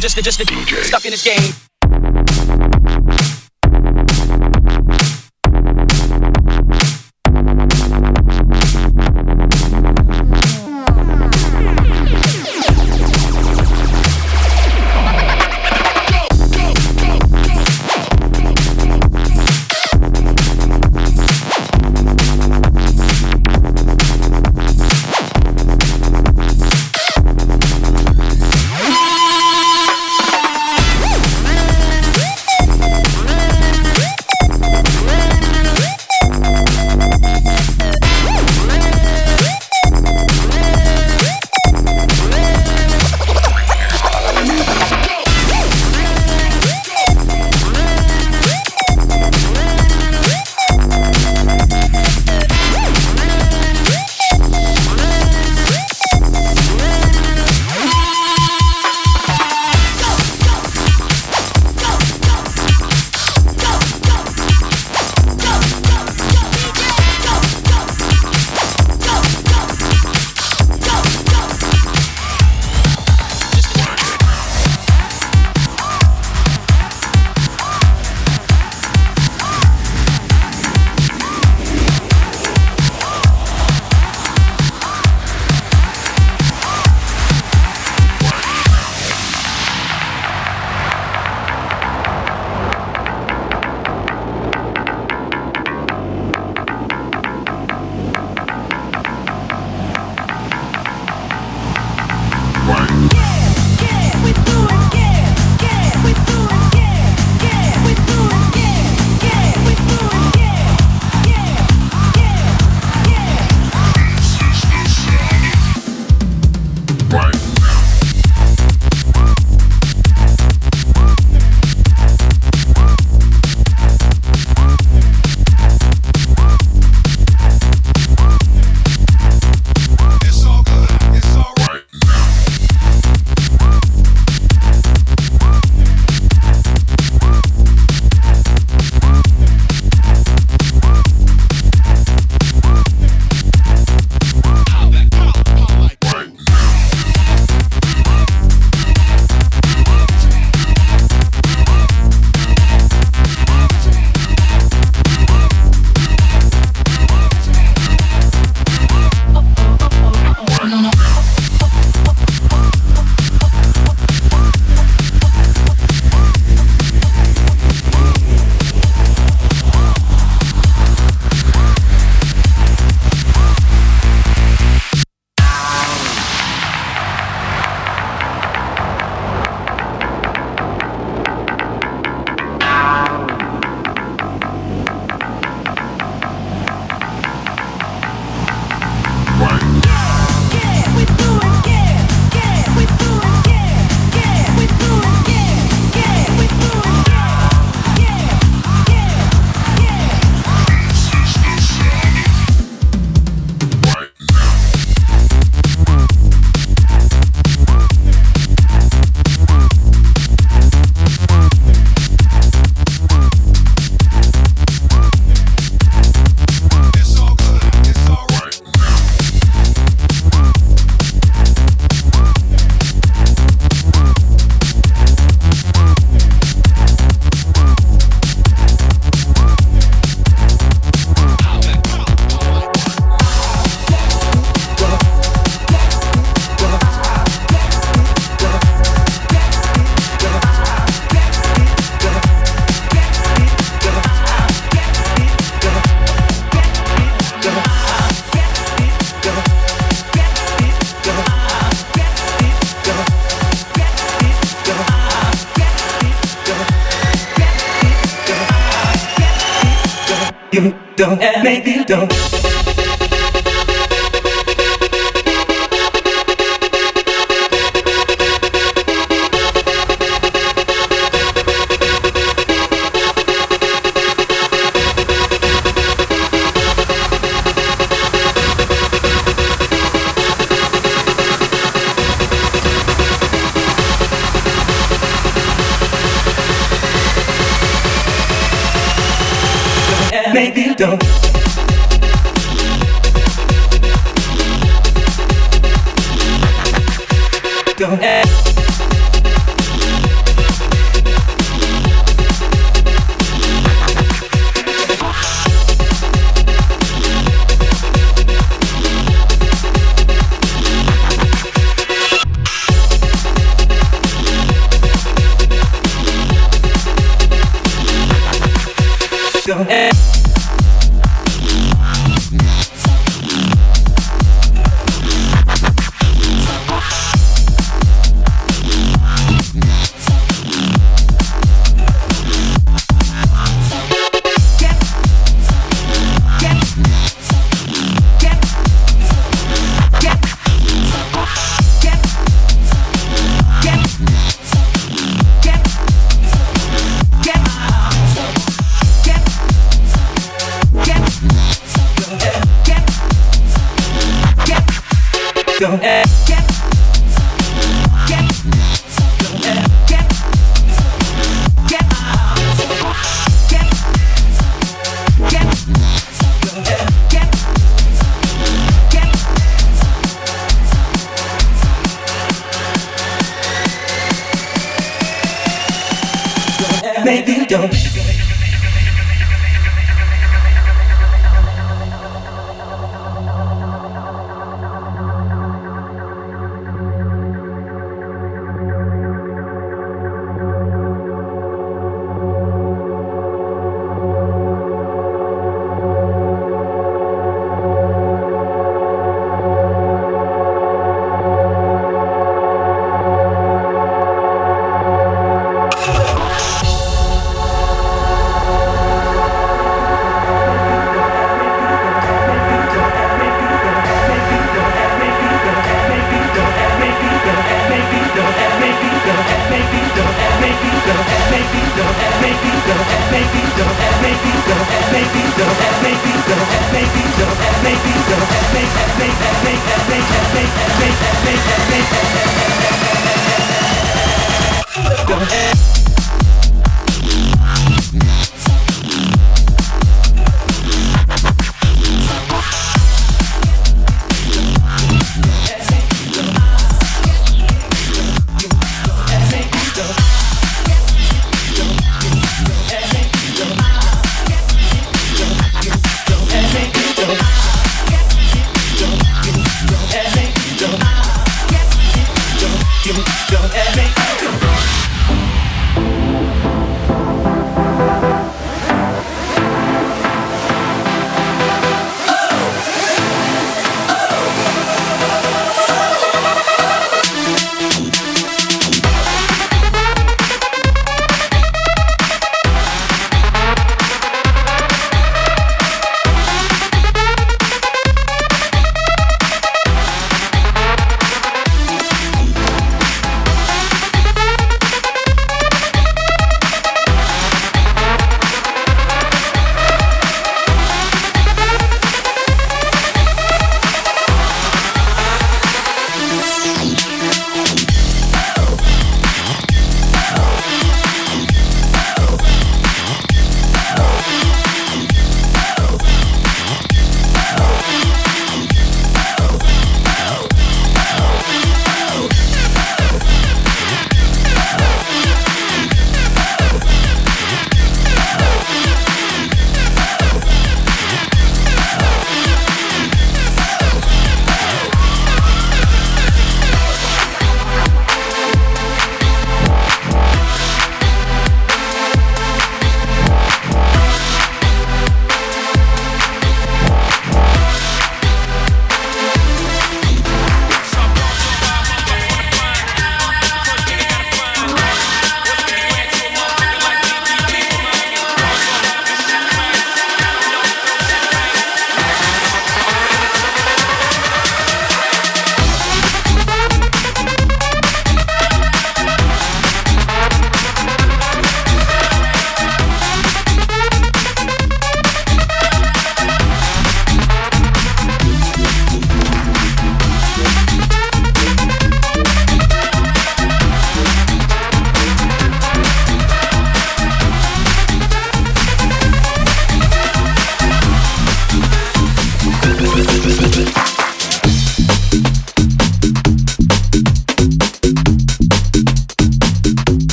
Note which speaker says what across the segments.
Speaker 1: just just, just a, just stuck in this game.
Speaker 2: don't.
Speaker 3: go.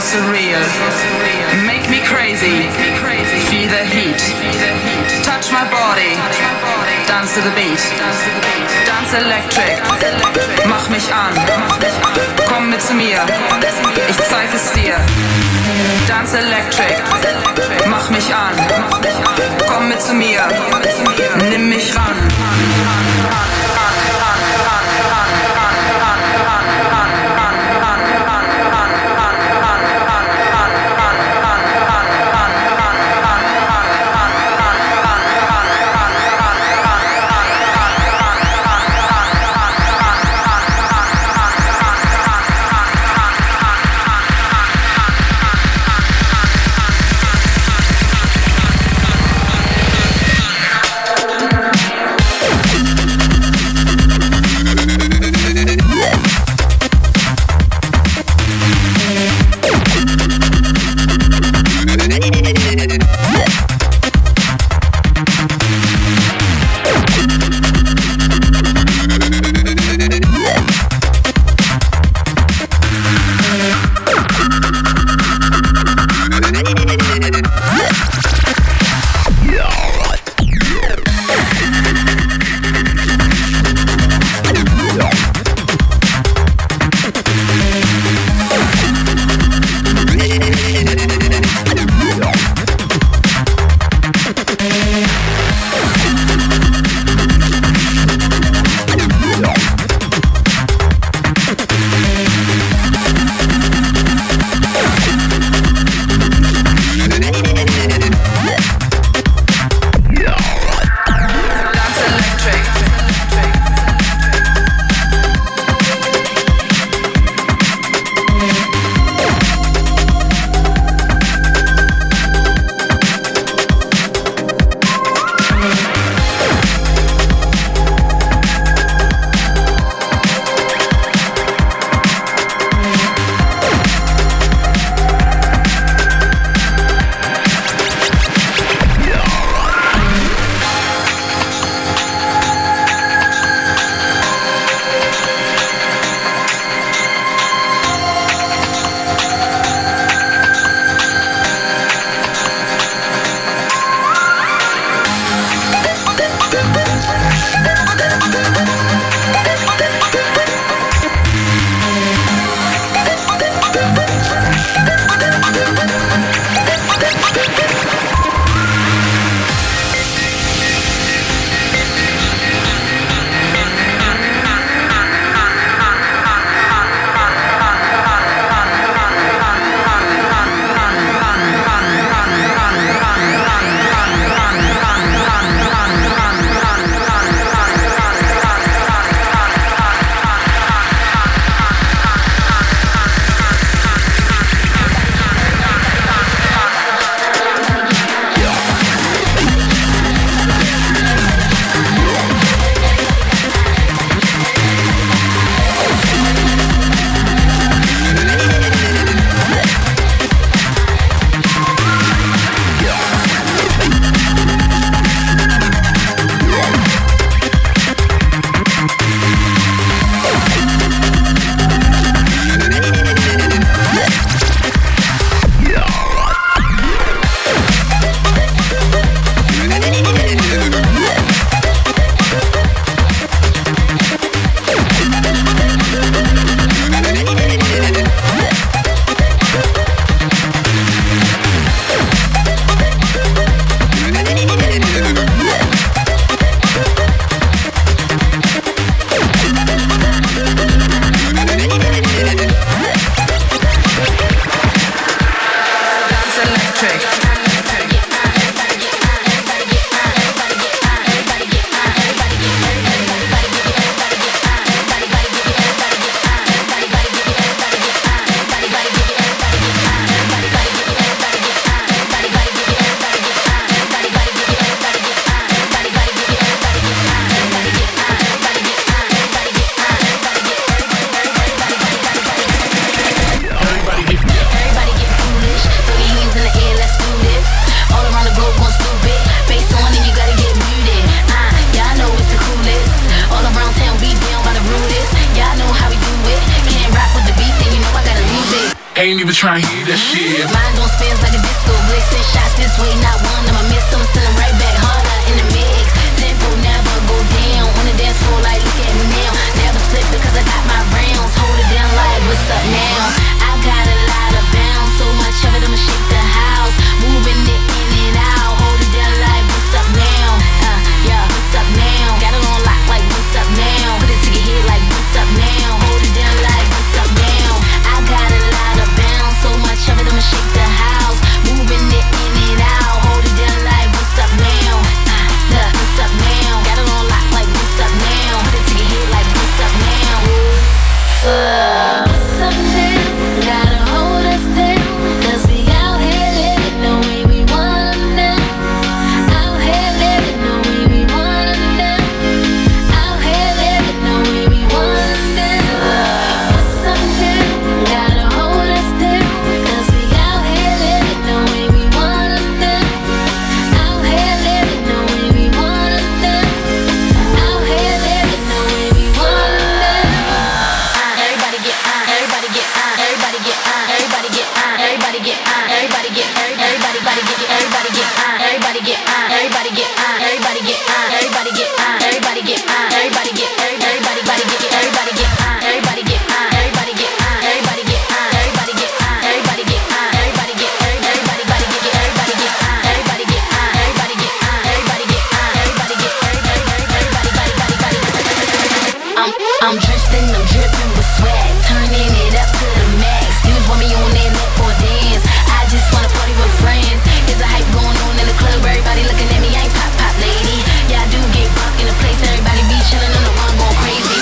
Speaker 3: Surreal. Make me crazy. Feel the heat. Touch my body. Dance to the beat. Dance electric. Mach mich an. Komm mit zu mir. Ich zeig es dir. Dance electric. Mach mich an. Komm mit zu mir. Nimm mich ran.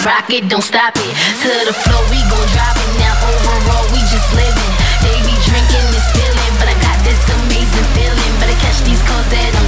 Speaker 4: rock it, don't stop it. To the floor, we gon' drop it. Now overall, we just living. They be drinking this feeling, but I got this amazing feeling. Better catch these calls that I'm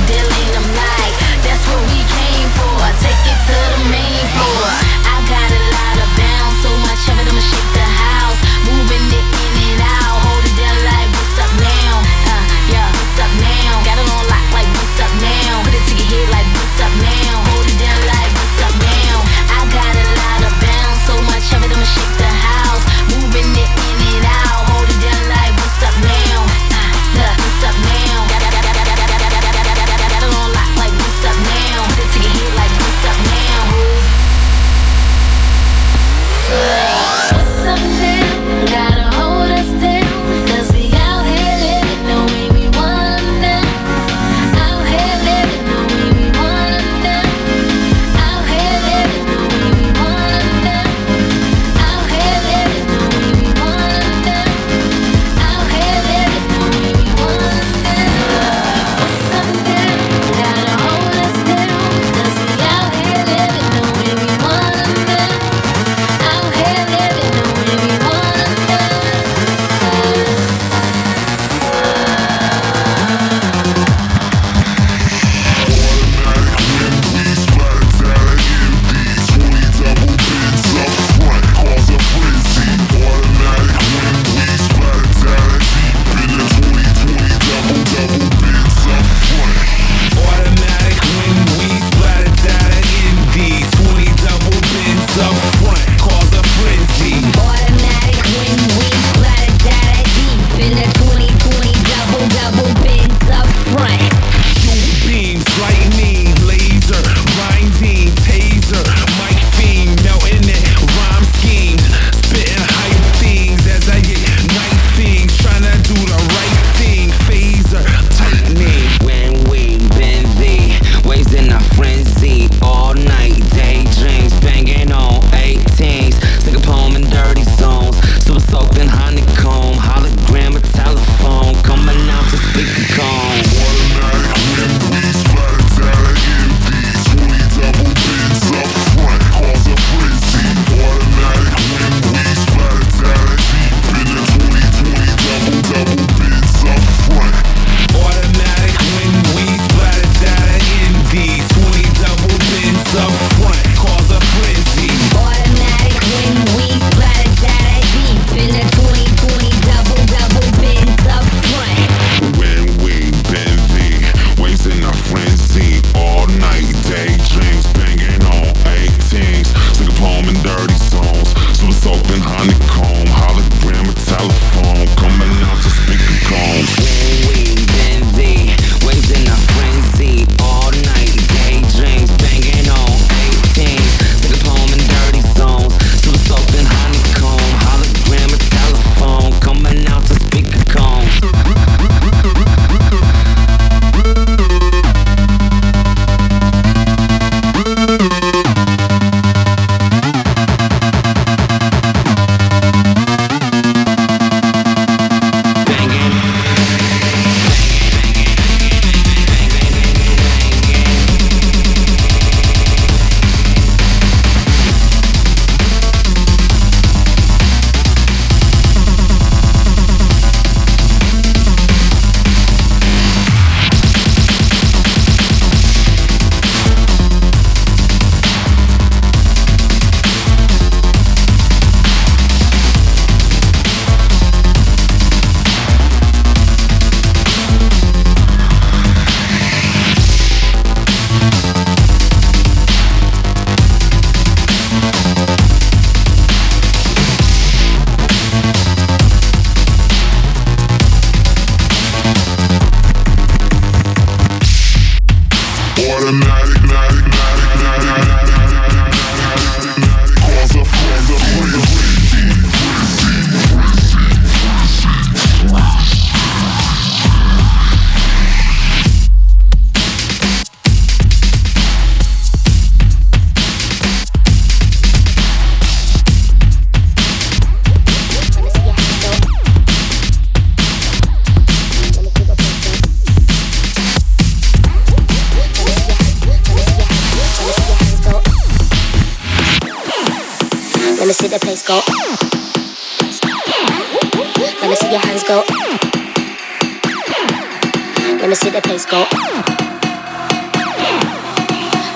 Speaker 5: go.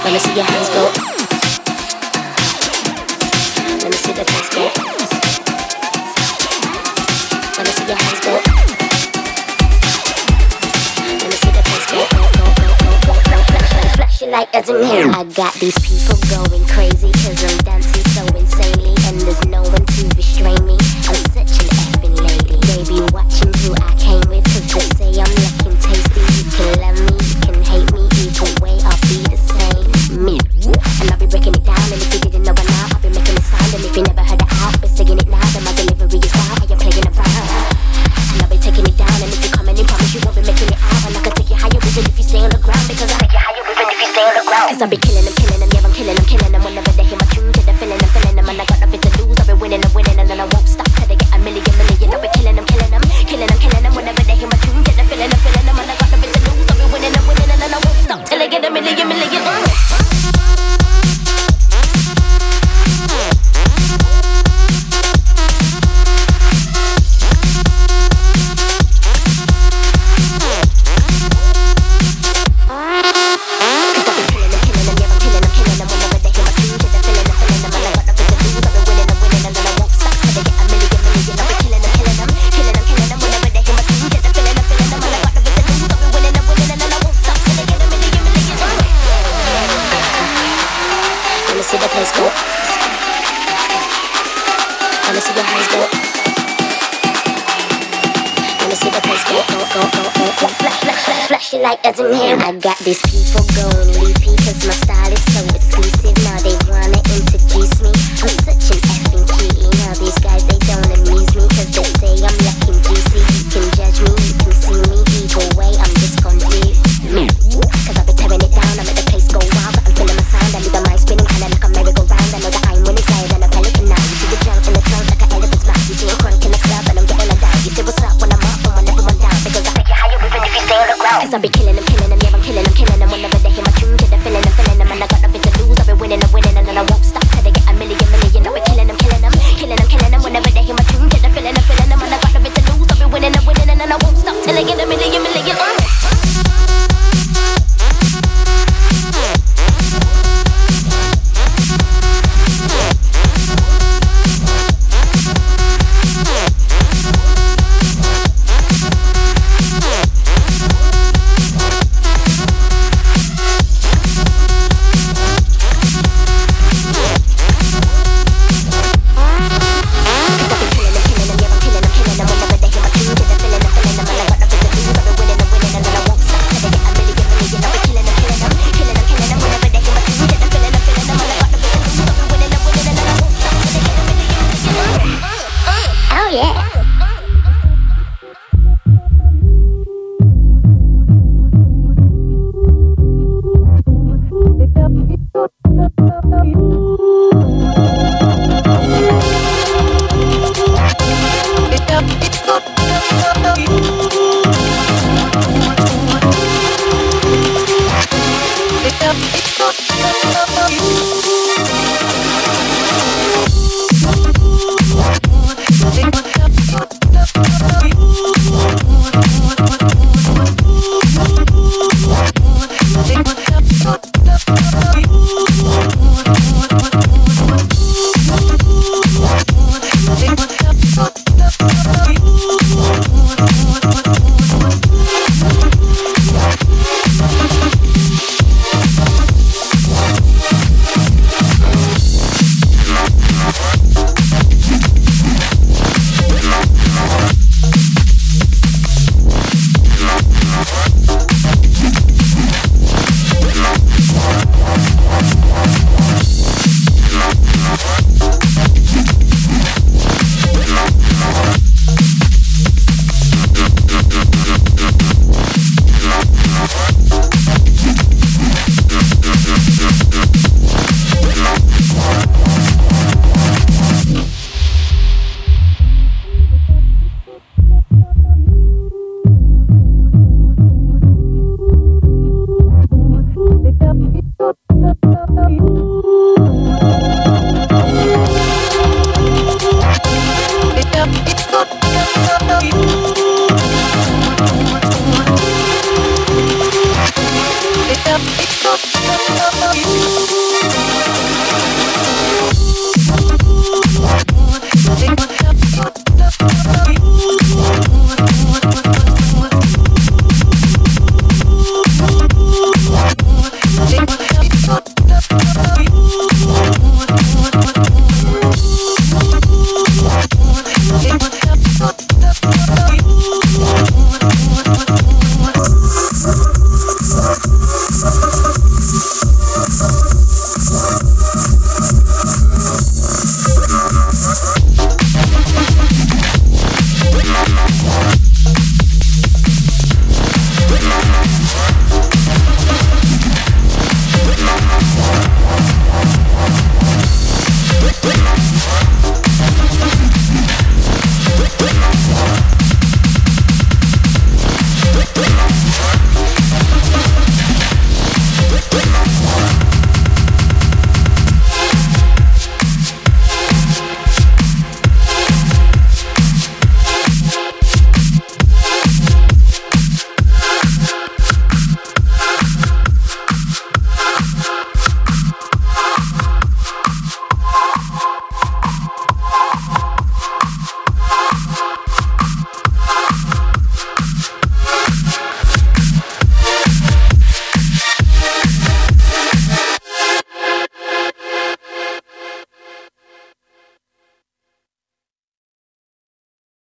Speaker 5: Let me see your hands go. Let me see the dance go. Let me see your hands go. Let me see the dance go. Flashing light doesn't hit. I got these people going crazy cause I'm dancing so insane. Cause I'll higher even if you stay on the ground. Cause I be killing and killing.